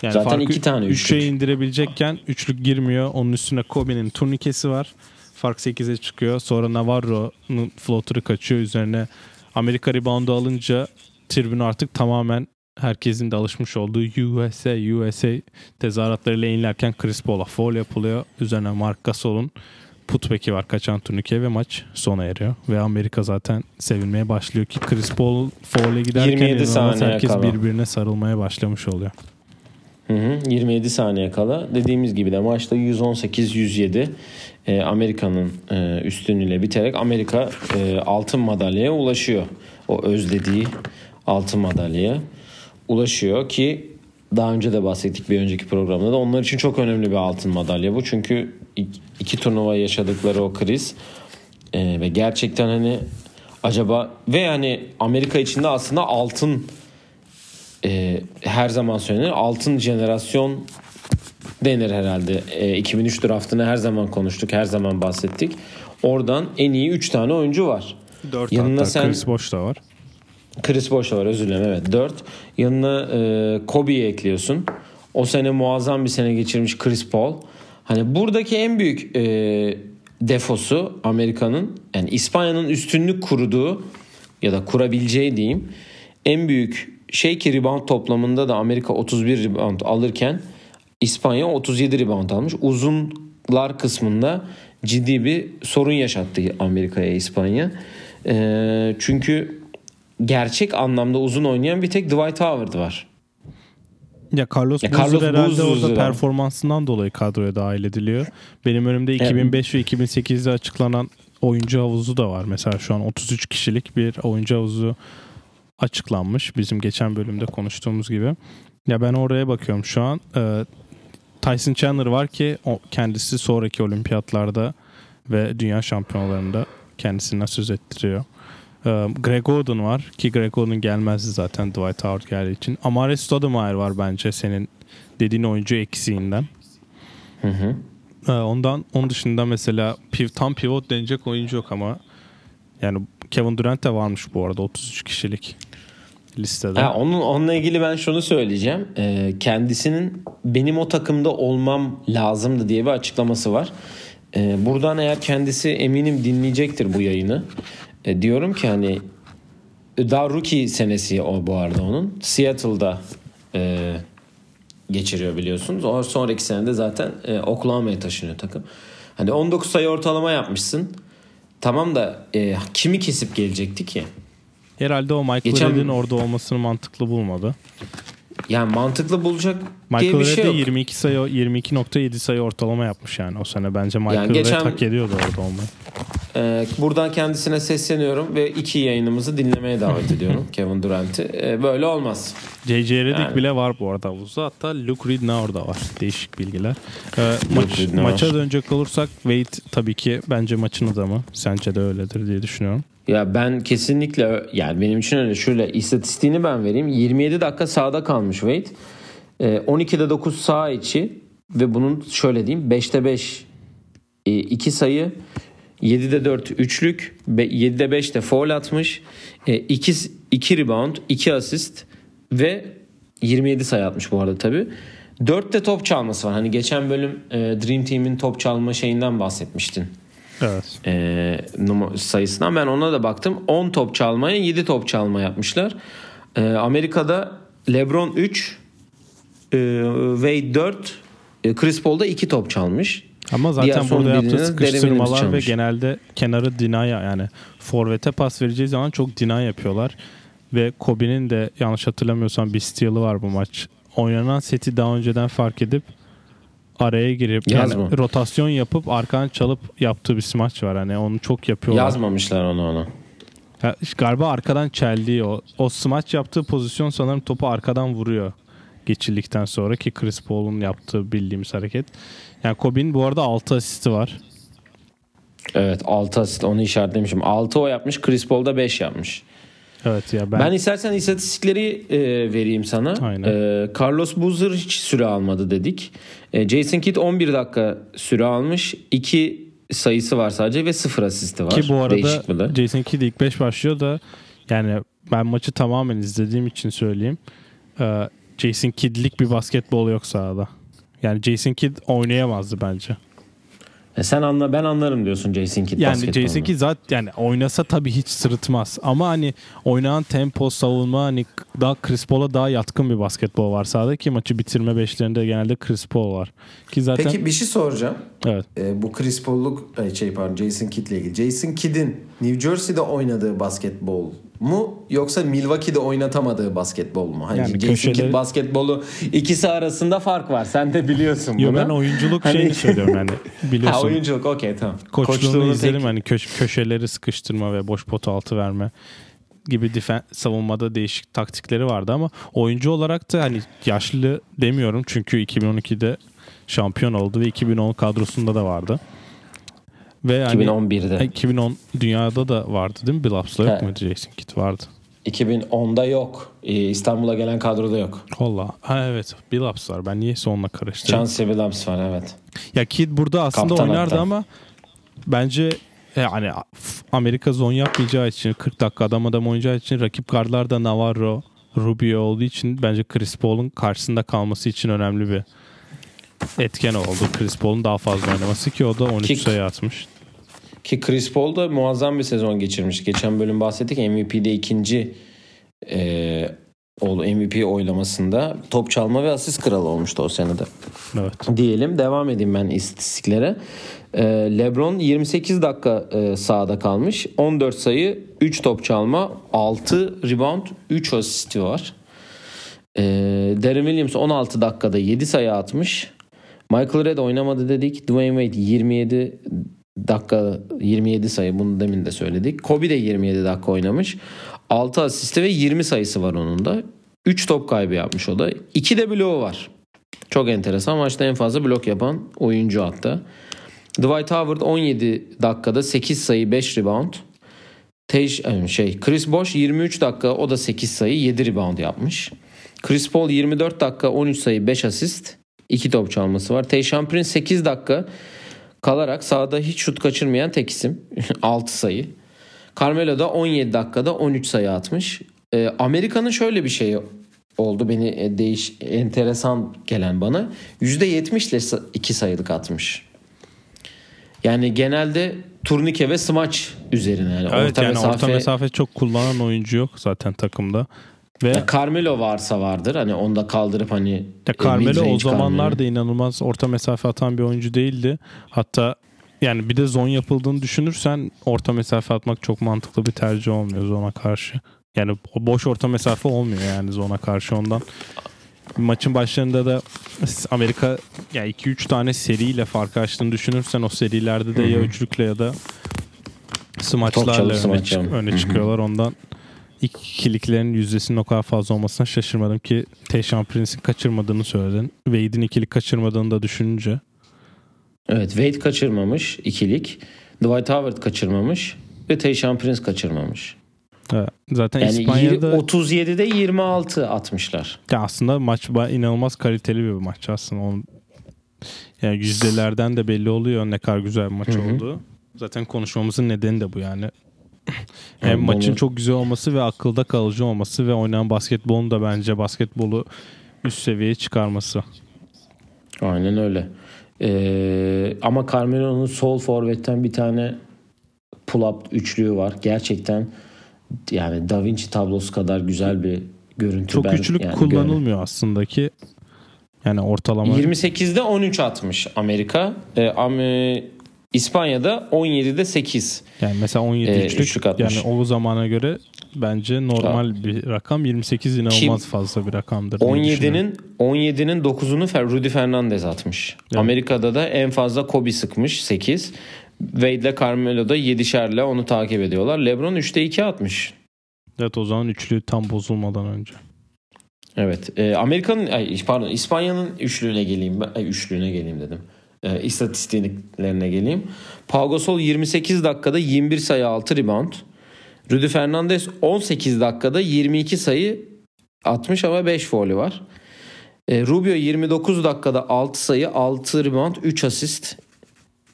Yani Zaten farkı iki tane üçe üçlük. indirebilecekken üçlük girmiyor. Onun üstüne Kobe'nin turnikesi var. Fark 8'e çıkıyor. Sonra Navarro'nun floater'ı kaçıyor. Üzerine Amerika reboundu alınca tribün artık tamamen herkesin de alışmış olduğu USA, USA tezahüratlarıyla inlerken Chris Paul'a foul yapılıyor. Üzerine Mark Gasol'un putback'i var kaçan turnike ve maç sona eriyor. Ve Amerika zaten sevinmeye başlıyor ki Chris Paul foul'e giderken 27 inanılmaz saniye herkes kala. birbirine sarılmaya başlamış oluyor. Hı hı, 27 saniye kala. Dediğimiz gibi de maçta 118-107 e, Amerika'nın e, üstünlüğüyle biterek Amerika e, altın madalyaya ulaşıyor. O özlediği altın madalyaya ulaşıyor ki daha önce de bahsettik bir önceki programda da onlar için çok önemli bir altın madalya bu. Çünkü ik- iki turnuva yaşadıkları o kriz e, ve gerçekten hani acaba ve yani Amerika içinde aslında altın e, her zaman söylenir. Altın jenerasyon denir herhalde. E, 2003 draftını her zaman konuştuk, her zaman bahsettik. Oradan en iyi 3 tane oyuncu var. 4 Yanına hatta sen- Chris Bosh da var. Chris Bosh var özür dilerim evet 4. Yanına e, Kobe'yi ekliyorsun. O sene muazzam bir sene geçirmiş Chris Paul. Hani buradaki en büyük e, defosu Amerika'nın yani İspanya'nın üstünlük kurduğu ya da kurabileceği diyeyim en büyük şey ki rebound toplamında da Amerika 31 rebound alırken İspanya 37 rebound almış. Uzunlar kısmında ciddi bir sorun yaşattı Amerika'ya İspanya. E, çünkü gerçek anlamda uzun oynayan bir tek Dwight Howard var. Ya Carlos Ya Boozer Carlos herhalde Boozer orada performansından dolayı kadroya dahil ediliyor. Benim önümde 2005 ve 2008'de açıklanan oyuncu havuzu da var. Mesela şu an 33 kişilik bir oyuncu havuzu açıklanmış. Bizim geçen bölümde konuştuğumuz gibi. Ya ben oraya bakıyorum şu an. Ee, Tyson Chandler var ki o kendisi sonraki olimpiyatlarda ve dünya şampiyonalarında kendisinden söz ettiriyor. Ee, Greg Oden var ki Greg Oden gelmezdi zaten Dwight Howard geldiği için. Amare Stoudemire var bence senin dediğin oyuncu eksiğinden. Hı hı. Ee, ondan onun dışında mesela piv, tam pivot denecek oyuncu yok ama yani Kevin Durant de varmış bu arada 33 kişilik listede. Ha, onun onunla ilgili ben şunu söyleyeceğim. Ee, kendisinin benim o takımda olmam lazımdı diye bir açıklaması var. Ee, buradan eğer kendisi eminim dinleyecektir bu yayını. Ee, diyorum ki hani daha rookie senesi o bu arada onun. Seattle'da e, geçiriyor biliyorsunuz. O sonraki senede zaten e, Oklahoma'ya taşınıyor takım. Hani 19 sayı ortalama yapmışsın. Tamam da e, kimi kesip gelecekti ki? Herhalde o Michael Geçen- Redd'in orada olmasını mantıklı bulmadı. Yani mantıklı bulacak diye Michael bir Redd şey yok. 22 sayı 22.7 sayı ortalama yapmış yani o sene. Bence Michael Yani geçen- Redd hak ediyordu orada olmayı. Ee, buradan kendisine sesleniyorum ve iki yayınımızı dinlemeye davet *laughs* ediyorum Kevin Durant'i. Ee, böyle olmaz. J.J. Redick Yani. bile var bu arada havuzda. Hatta Luke Ridnour da var. Değişik bilgiler. Ee, maç, Ridnour. maça dönecek olursak Wade tabii ki bence maçın adamı. Sence de öyledir diye düşünüyorum. Ya ben kesinlikle yani benim için öyle şöyle istatistiğini ben vereyim. 27 dakika sahada kalmış Wade. Ee, 12'de 9 sağ içi ve bunun şöyle diyeyim 5'te 5 2 sayı 7'de 4 üçlük be- 7'de 5 de foul atmış. 2 2 rebound, 2 asist ve 27 sayı atmış bu arada tabii. 4 de top çalması var. Hani geçen bölüm e, Dream Team'in top çalma şeyinden bahsetmiştin Evet. e, numa- sayısından. Ben ona da baktım. 10 top çalmaya 7 top çalma yapmışlar. E, Amerika'da LeBron 3, e, Wade 4, e, Chris Paul da 2 top çalmış. Ama zaten Diğer burada yaptığı sıkıştırmalar ve genelde kenarı deny yani forvete pas vereceği zaman çok deny yapıyorlar. Ve Kobe'nin de yanlış hatırlamıyorsam bir steal'ı var bu maç. Oynanan seti daha önceden fark edip araya girip yani rotasyon yapıp arkadan çalıp yaptığı bir smaç var. Hani onu çok yapıyorlar. Yazmamışlar onu ona. İşte galiba arkadan çeldiği o. O smaç yaptığı pozisyon sanırım topu arkadan vuruyor. Geçildikten sonra ki Chris Paul'un yaptığı bildiğimiz hareket. Yani Kobe'nin bu arada 6 asisti var. Evet 6 asist onu işaretlemişim. 6 o yapmış Chris Paul da 5 yapmış. Evet ya ben, Ben, istersen istatistikleri e, vereyim sana. Aynen. E, Carlos Boozer hiç süre almadı dedik. E, Jason Kidd 11 dakika süre almış. 2 sayısı var sadece ve 0 asisti var. ki bu arada Jason Kidd ilk 5 başlıyor da yani ben maçı tamamen izlediğim için söyleyeyim. Ee, Jason Kidd'lik bir basketbol yok sahada. Yani Jason Kidd oynayamazdı bence. E, sen anla ben anlarım diyorsun Jason Kidd Yani. Jason Kidd zaten yani oynasa tabii hiç sırıtmaz. Ama hani oynanan tempo, savunma hani daha Chris Paul'a daha yatkın bir basketbol var sahada ki maçı bitirme beşlerinde genelde Chris Paul var. Ki zaten Peki bir şey soracağım. evet. Ee, bu Chris Paul'luk ay şey pardon Jason Kidd'le ilgili. Jason Kidd'in New Jersey'de oynadığı basketbol mu yoksa Milwaukee'de oynatamadığı basketbol mu? Hani Yani Kidd basketbolu ikisi arasında fark var. Sen de biliyorsun Yo bunu. ben oyunculuk Hani- şeyini söylüyorum yani. *laughs* Biliyorsun. Ha oyunculuk okey tamam. Koçluğunu Koçluğunu izlerim tek- hani köş- köşeleri sıkıştırma ve boş pot altı verme gibi difen- savunmada değişik taktikleri vardı ama oyuncu olarak da hani yaşlı demiyorum çünkü 2012'de şampiyon oldu ve 2010 kadrosunda da vardı. Ve hani 2011'de. 2010 dünyada da vardı değil mi? Billups'la yok He. muydu Jason Kidd vardı. 2010'da yok. Ee, İstanbul'a gelen kadroda yok. Valla. Ha evet Billups var. Ben niye onunla karıştırdım. Chance Billups var evet. Ya Kidd burada aslında Kaptan oynardı hatta. ama bence yani Amerika zon yapmayacağı için 40 dakika adam adam oynayacağı için rakip gardlar da Navarro, Rubio olduğu için bence Chris Paul'un karşısında kalması için önemli bir etken oldu. Chris Paul'un daha fazla oynaması ki o da 13 Ki- sayı atmış. Ki Chris Paul da muazzam bir sezon geçirmiş. Geçen bölüm bahsettik MVP'de ikinci e, MVP oylamasında top çalma ve asist kralı olmuştu o senede. Evet. Diyelim devam edeyim ben istatistiklere. E, LeBron 28 dakika e, sahada kalmış. 14 sayı, 3 top çalma, 6 rebound, 3 asisti var. E, Darren Williams 16 dakikada 7 sayı atmış. Michael Red oynamadı dedik. Dwayne Wade 27 dakika 27 sayı bunu demin de söyledik. Kobe de 27 dakika oynamış. 6 asisti ve 20 sayısı var onun da. 3 top kaybı yapmış o da. 2 de bloğu var. Çok enteresan. Maçta en fazla blok yapan oyuncu hatta. Dwight Howard 17 dakikada 8 sayı 5 rebound. Tej, şey Chris Bosh 23 dakika o da 8 sayı 7 rebound yapmış. Chris Paul 24 dakika 13 sayı 5 asist. 2 top çalması var. Tayshaun Prince 8 dakika kalarak sahada hiç şut kaçırmayan tek isim. *laughs* 6 sayı. Carmelo da 17 dakikada 13 sayı atmış. Ee, Amerika'nın şöyle bir şeyi oldu beni e, değiş enteresan gelen bana. %70 ile 2 sayılık atmış. Yani genelde turnike ve smaç üzerine yani Evet orta yani mesafe. orta mesafe çok kullanan oyuncu yok zaten takımda. Ve Ya Carmelo varsa vardır. Hani onu da kaldırıp hani Ya e, Carmelo o zamanlar Carmelo. da inanılmaz orta mesafe atan bir oyuncu değildi. Hatta yani bir de zon yapıldığını düşünürsen orta mesafe atmak çok mantıklı bir tercih olmuyor zona karşı. Yani boş orta mesafe olmuyor yani zona karşı ondan. Maçın başlarında da Amerika ya 2-3 tane seriyle fark açtığını düşünürsen o serilerde de ya üçlükle ya da smaçlarla öne, çık- öne çıkıyorlar. Ondan ikiliklerin yüzdesinin o kadar fazla olmasına şaşırmadım ki Tayshaun Prince'in kaçırmadığını söyledin. Wade'in ikilik kaçırmadığını da düşününce. Evet Wade kaçırmamış ikilik. Dwight Howard kaçırmamış ve Tayshaun Prince kaçırmamış. Evet. Zaten Yani İspanya'da yir- 37'de 26 atmışlar. ya aslında maç inanılmaz kaliteli bir maç aslında. Onun, yani yüzdelerden de belli oluyor ne kadar güzel bir maç Hı hı. olduğu. Zaten konuşmamızın nedeni de bu yani. Hem Yani maçın çok güzel olması ve akılda kalıcı olması ve oynanan basketbolun da bence basketbolu üst seviyeye çıkarması. Aynen öyle. Ee, ama Carmelo'nun sol forvetten bir tane pull-up üçlüğü var. Gerçekten yani Da Vinci tablosu kadar güzel bir görüntü. Çok ben üçlük yani kullanılmıyor aslında ki Yani ortalama 28'de 13 atmış Amerika. E, İspanya'da 17'de 8. yani mesela 17 Ee, üçlük, üçlük atmış. yani o zamana göre bence normal bir rakam 28 inanılmaz Kim- fazla bir rakamdır. diye düşünüyorum. 17'nin 17'nin 9'unu Fer- Rudy Fernandez atmış. Evet. Amerika'da da en fazla Kobe sıkmış 8. Wade ile Carmelo da 7'şerle onu takip ediyorlar. LeBron 3'te 2 atmış. Evet o zaman üçlü tam bozulmadan önce. Evet. E, Amerika'nın pardon İspanya'nın üçlüğüne geleyim. Ay, üçlüğüne geleyim dedim. E, istatistiklerine geleyim. Pau Gasol 28 dakikada 21 sayı 6 rebound. Rudy Fernandez 18 dakikada 22 sayı atmış ama 5 faulü var. E, Rubio 29 dakikada 6 sayı 6 rebound 3 asist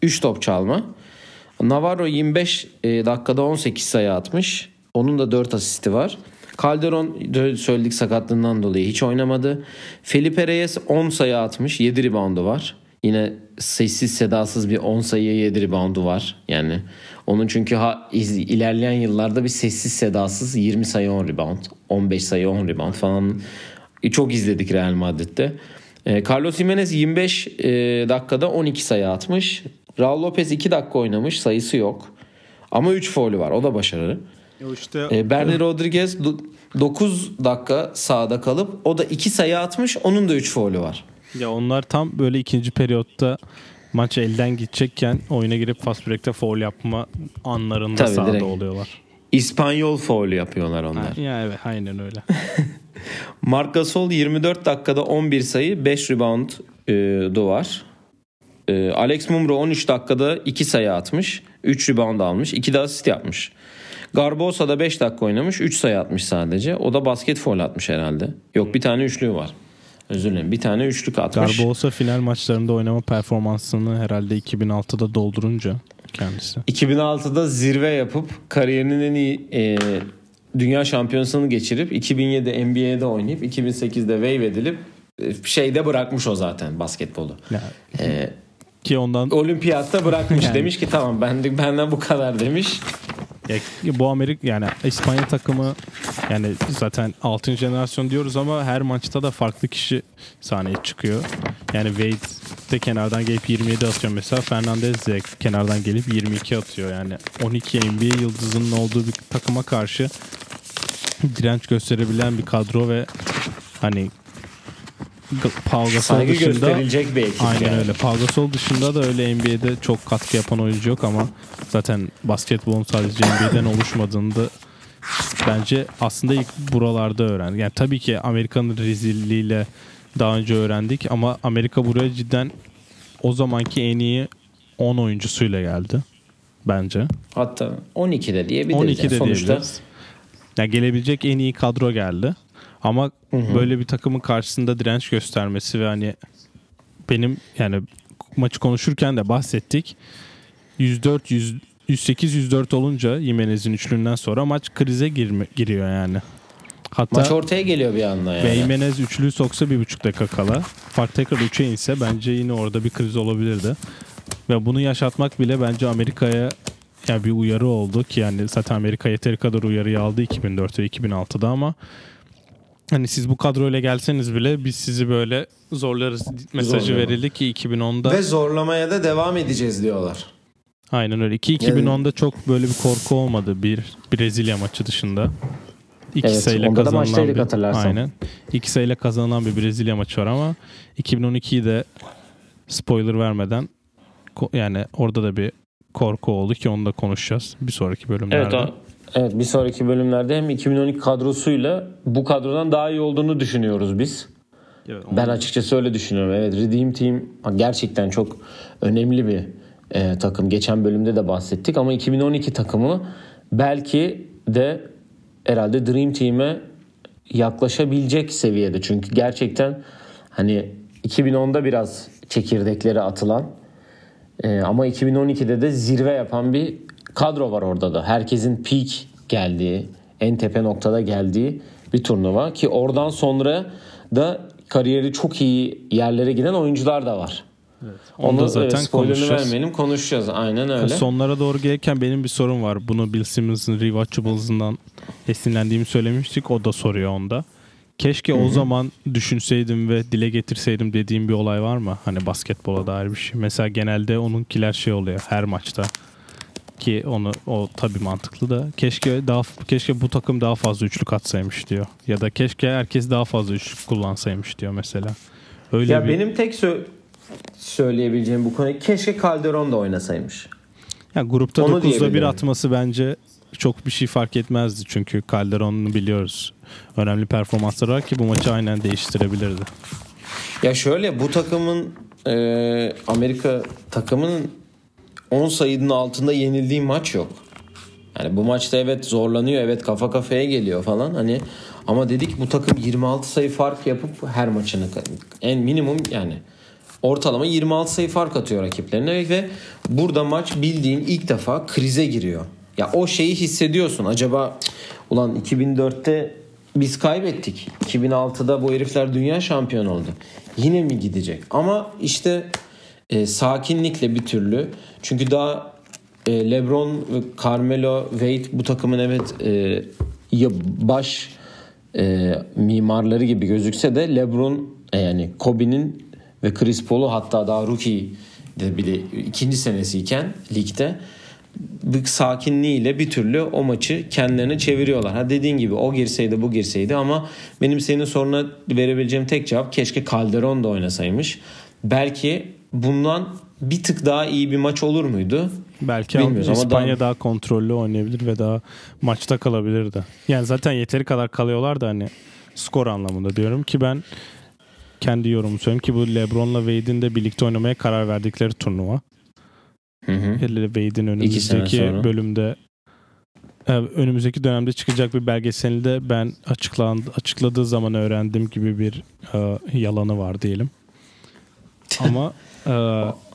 3 top çalma. Navarro 25 e, dakikada 18 sayı atmış. Onun da 4 asisti var. Calderon de- söyledik sakatlığından dolayı hiç oynamadı. Felipe Reyes 10 sayı atmış. 7 reboundu var. Yine sessiz sedasız bir 10 sayıya 7 reboundu var. Yani onun çünkü ha, iz- ilerleyen yıllarda bir sessiz sedasız 20 sayı 10 rebound. 15 sayı 10 rebound falan e, çok izledik Real Madrid'de. E, Carlos Jimenez 25 e, dakikada 12 sayı atmış. Raul Lopez 2 dakika oynamış. Sayısı yok. Ama 3 faulü var. O da başarılı. işte E, Bernie Rodriguez 9 dakika sahada kalıp o da 2 sayı atmış. Onun da 3 faulü var. Ya onlar tam böyle ikinci periyotta maç elden gidecekken oyuna girip fast break'te foul yapma anlarında Tabii, sahada direkt. oluyorlar. İspanyol faulü yapıyorlar onlar. Ya evet aynen öyle. *laughs* Marc Gasol 24 dakikada 11 sayı 5 rebound e, var. E, Alex Mumro 13 dakikada 2 sayı atmış. 3 rebound almış. 2 de asist yapmış. Garbosa da 5 dakika oynamış. 3 sayı atmış sadece. O da basket foul atmış herhalde. Yok bir tane üçlüğü var. Özür dilerim. Bir tane üçlük atmış. Garbosa final maçlarında oynama performansını herhalde 2006'da doldurunca kendisi. 2006'da zirve yapıp kariyerinin en iyi e, dünya şampiyonasını geçirip 2007'de NBA'de oynayıp 2008'de wave edilip e, şeyde bırakmış o zaten basketbolu. Ya, E, ki ondan olimpiyatta bırakmış *laughs* Yani. demiş ki tamam ben de, benden bu kadar demiş. Ya, bu Amerika yani İspanya takımı yani zaten 6. jenerasyon diyoruz ama her maçta da farklı kişi sahneye çıkıyor. Yani Wade de kenardan gelip 27 atıyor mesela. Fernandez de kenardan gelip 22 atıyor. Yani 12 NBA yıldızının olduğu bir takıma karşı direnç gösterebilen bir kadro ve hani Pau Gasol Saygı dışında gösterilecek bir ekip. Aynen yani. öyle. Pau Gasol dışında da öyle NBA'de çok katkı yapan oyuncu yok ama zaten basketbolun sadece NBA'den *laughs* oluşmadığını da bence aslında ilk buralarda öğrendik. Yani tabii ki Amerika'nın rezilliğiyle daha önce öğrendik ama Amerika buraya cidden o zamanki en iyi 10 oyuncusuyla geldi bence. Hatta 12'de diyebiliriz. 12 yani. Sonuçta diyebiliriz. Yani gelebilecek en iyi kadro geldi. Ama böyle bir takımın karşısında direnç göstermesi ve hani benim yani maçı konuşurken de bahsettik. 104 100 108 104 olunca Jimenez'in üçlüğünden sonra maç krize girme, giriyor yani. Hatta maç ortaya geliyor bir anda yani. ve Jimenez üçlüyü soksa bir buçuk dakika kala fark tekrar 3'e inse bence yine orada bir kriz olabilirdi. Ve bunu yaşatmak bile bence Amerika'ya yani bir uyarı oldu ki yani zaten Amerika yeteri kadar uyarıyı aldı 2004 ve 2006'da ama hani siz bu kadroyla gelseniz bile biz sizi böyle zorlarız mesajı Zorluyorlar. verildi ki 2010'da Ve zorlamaya da devam edeceğiz diyorlar. aynen öyle. Ki 2010'da çok böyle bir korku olmadı bir Brezilya maçı dışında. İki Evet, sayıyla kazanılan bir, hatırlarsan. aynen. İki sayıyla kazanılan bir Brezilya maçı var ama 2012'yi de spoiler vermeden yani orada da bir korku oldu ki onu da konuşacağız bir sonraki bölümlerde. Evet, o- evet bir sonraki bölümlerde hem 2012 kadrosuyla bu kadrodan daha iyi olduğunu düşünüyoruz biz. Evet, Ben açıkçası öyle düşünüyorum. Evet Redeem Team gerçekten çok önemli bir e, takım. Geçen bölümde de bahsettik ama 2012 takımı belki de herhalde Dream Team'e yaklaşabilecek seviyede. Çünkü gerçekten hani 2010'da biraz çekirdekleri atılan e, ama 2012'de de zirve yapan bir kadro var orada da. Herkesin peak geldiği, en tepe noktada geldiği bir turnuva ki oradan sonra da kariyeri çok iyi yerlere giden oyuncular da var. Onu Onu da zaten spoilerını konuşacağız. vermeyelim konuşacağız. Aynen öyle. Sonlara doğru gelirken benim bir sorum var. Bunu Bill Simmons'ın Rewatchables'ından esinlendiğimi söylemiştik. O da soruyor onda. Keşke Hı o zaman düşünseydim ve dile getirseydim dediğim bir olay var mı? Hani basketbola dair bir şey. Mesela genelde onunkiler şey oluyor her maçta. Ki onu o tabii mantıklı da keşke daha keşke bu takım daha fazla üçlük atsaymış diyor. Ya da keşke herkes daha fazla üçlük kullansaymış diyor mesela. Öyle Ya bir benim tek sö- söyleyebileceğim bu konu keşke Calderon da oynasaymış. Ya grupta Onu 9'da 1 diyebilirim. atması bence çok bir şey fark etmezdi. Çünkü Calderon'u biliyoruz. Önemli performansları var ki bu maçı aynen değiştirebilirdi. Ya şöyle bu takımın e, Amerika takımının 10 sayının altında yenildiği maç yok. Yani bu maçta evet zorlanıyor, evet kafa kafaya geliyor falan hani ama dedik bu takım 26 sayı fark yapıp her maçını en minimum yani ortalama 26 sayı fark atıyor rakiplerine ve burada maç bildiğin ilk defa krize giriyor. Ya o şeyi hissediyorsun. Acaba ulan 2004'te biz kaybettik. 2006'da bu herifler dünya şampiyonu oldu. Yine mi gidecek? Ama işte e, sakinlikle bir türlü. Çünkü daha e, LeBron Carmelo Wade bu takımın evet e, ya baş e, mimarları gibi gözükse de LeBron e, yani Kobe'nin ve Chris Paul'u hatta daha rookie de bile ikinci senesiyken ligde bir sakinliğiyle bir türlü o maçı kendilerine çeviriyorlar. Ha dediğin gibi o girseydi bu girseydi ama benim senin soruna verebileceğim tek cevap keşke Calderon da oynasaymış. Belki bundan bir tık daha iyi bir maç olur muydu? Belki Bilmiyoruz ama İspanya daha- daha... kontrollü oynayabilir ve daha maçta kalabilirdi. Yani zaten yeteri kadar kalıyorlar da hani skor anlamında diyorum ki ben kendi yorumumu söyleyeyim ki bu LeBron'la Wade'in de birlikte oynamaya karar verdikleri turnuva. Hı hı. Wade'in önümüzdeki bölümde e, önümüzdeki dönemde çıkacak bir belgeselinde ben açıklandı, açıkladığı zaman öğrendim gibi bir e, yalanı var diyelim. *laughs* Ama e,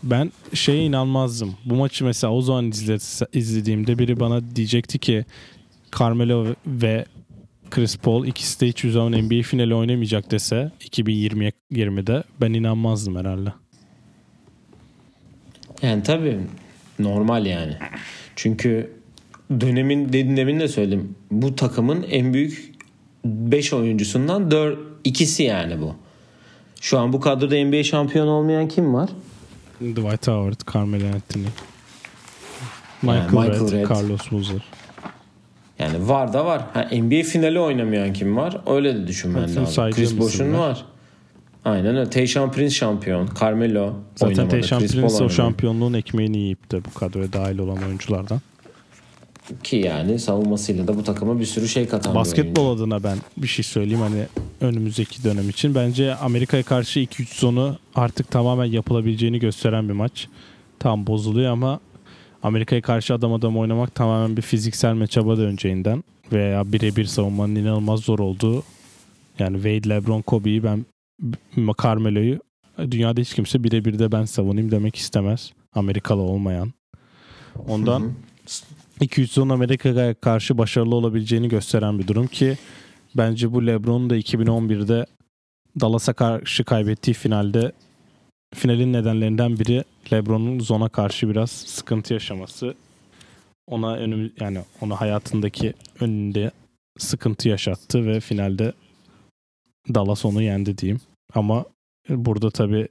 ben şeye inanmazdım. Bu maçı mesela o zaman izle- izlediğimde biri bana diyecekti ki Carmelo ve Chris Paul ikisi de hiçbir zaman NBA finali oynamayacak dese 2020'de ben inanmazdım herhalde. Yani tabii normal yani. Çünkü dönemin dedim demin de söyledim. Bu takımın en büyük 5 oyuncusundan 4 ikisi yani bu. Şu an bu kadroda NBA şampiyonu olmayan kim var? Dwight Howard, Carmelo Anthony. Michael, Michael Red, Red. Carlos Boozer. Yani var da var. Ha, NBA finali oynamayan kim var? Öyle de düşünmen lazım. Chris Bosh'un var. Aynen öyle. Tayshaun Prince şampiyon. Carmelo Zaten. Tayshaun Prince o şampiyonluğun ekmeğini yiyip de bu kadroya dahil olan oyunculardan. Ki yani savunmasıyla da bu takıma bir sürü şey katan Basketbol oyuncu. adına ben bir şey söyleyeyim hani önümüzdeki dönem için. Bence Amerika'ya karşı 2-3 sonu artık tamamen yapılabileceğini gösteren bir maç. Tam bozuluyor ama Amerika'ya karşı adam adam oynamak tamamen bir fiziksel meçaba döneceğinden veya birebir savunmanın inanılmaz zor olduğu yani Wade, LeBron, Kobe'yi ben Carmelo'yu dünyada hiç kimse birebir de ben savunayım demek istemez. Amerikalı olmayan. Ondan Hı hı. 2-3 son Amerika'ya karşı başarılı olabileceğini gösteren bir durum ki bence bu LeBron'un da 2011'de Dallas'a karşı kaybettiği finalde finalin nedenlerinden biri LeBron'un zona karşı biraz sıkıntı yaşaması. Ona önüm yani ona hayatındaki önünde sıkıntı yaşattı ve finalde Dallas onu yendi diyeyim. Ama burada tabii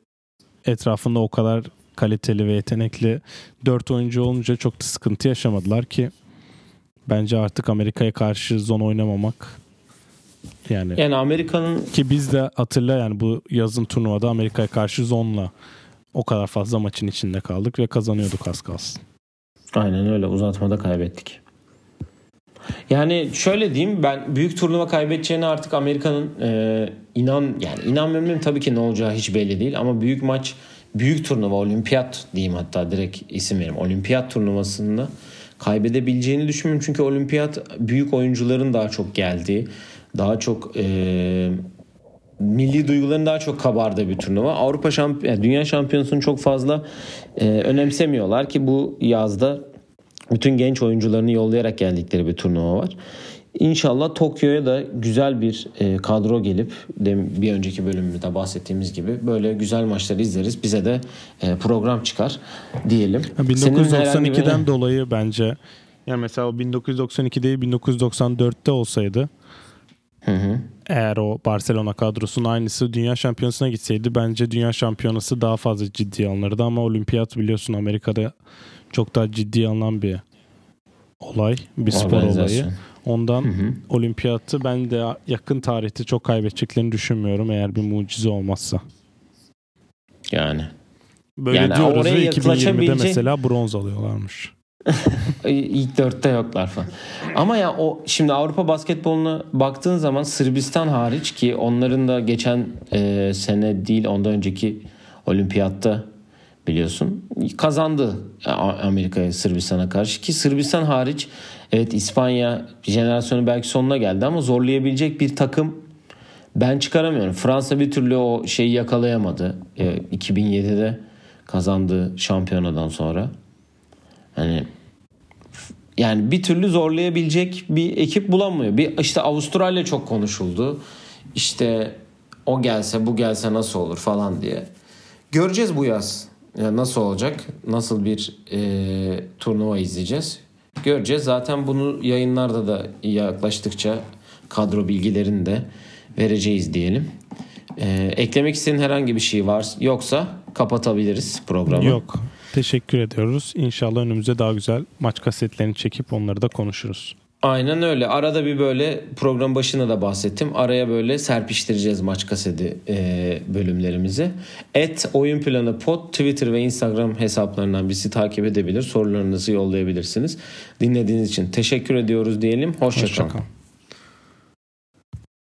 etrafında o kadar kaliteli ve yetenekli dört oyuncu olunca çok da sıkıntı yaşamadılar ki bence artık Amerika'ya karşı zon oynamamak yani Yani Amerika'nın ki biz de hatırla yani bu yazın turnuvada Amerika'ya karşı zonla o kadar fazla maçın içinde kaldık ve kazanıyorduk az kalsın. Aynen öyle uzatmada kaybettik. Yani şöyle diyeyim ben büyük turnuva kaybedeceğine artık Amerika'nın e, inan yani inanmıyorum tabii ki ne olacağı hiç belli değil ama büyük maç büyük turnuva olimpiyat diyeyim hatta direkt isim vereyim olimpiyat turnuvasında kaybedebileceğini düşünmüyorum çünkü olimpiyat büyük oyuncuların daha çok geldiği daha çok e, milli duyguların daha çok kabardığı bir turnuva. Avrupa şamp yani dünya şampiyonasını çok fazla e, önemsemiyorlar ki bu yazda bütün genç oyuncularını yollayarak geldikleri bir turnuva var. İnşallah Tokyo'ya da güzel bir e, kadro gelip bir önceki bölümde bahsettiğimiz gibi böyle güzel maçları izleriz. Bize de e, program çıkar diyelim. Ha, Senin herhangi bir- 1992'den dolayı bence yani mesela o 1992 değil 1994'te olsaydı Hı hı. Eğer o Barcelona kadrosunun aynısı dünya şampiyonasına gitseydi bence dünya şampiyonası daha fazla ciddiye alınırdı ama olimpiyat biliyorsun Amerika'da çok daha ciddiye alınan bir olay, bir spor olayı. Ondan Hı hı. olimpiyatı ben de yakın tarihte çok kaybedeceklerini düşünmüyorum eğer bir mucize olmazsa. Yani Böyle Yani diyoruz ve 2020'de yaklaşabilecek- mesela bronz alıyorlarmış. *laughs* ilk dörtte yoklar falan. Ama ya o şimdi Avrupa basketboluna baktığın zaman Sırbistan hariç ki onların da geçen e, sene değil ondan önceki olimpiyatta biliyorsun kazandı A- Amerika'ya Sırbistan'a karşı ki Sırbistan hariç evet İspanya jenerasyonu belki sonuna geldi ama zorlayabilecek bir takım ben çıkaramıyorum. Fransa bir türlü o şeyi yakalayamadı. E, 2007'de kazandığı şampiyonadan sonra. Hani yani bir türlü zorlayabilecek bir ekip bulamıyor. Bir işte Avustralya çok konuşuldu. İşte o gelse bu gelse nasıl olur falan diye. Göreceğiz bu yaz. Yani nasıl olacak? Nasıl bir e, turnuva izleyeceğiz? Göreceğiz. Zaten bunu yayınlarda da yaklaştıkça kadro bilgilerini de vereceğiz diyelim. E, eklemek istediğin herhangi bir şey var yoksa kapatabiliriz programı. Yok. Teşekkür ediyoruz. İnşallah önümüze daha güzel maç kasetlerini çekip onları da konuşuruz. Aynen öyle. Arada bir böyle program başına da bahsettim. Araya böyle serpiştireceğiz maç kaseti e, bölümlerimizi. Et Oyun Planı Pod Twitter ve Instagram hesaplarından bizi takip edebilir. Sorularınızı yollayabilirsiniz. Dinlediğiniz için teşekkür ediyoruz diyelim. Hoşçakalın. Hoşçakalın.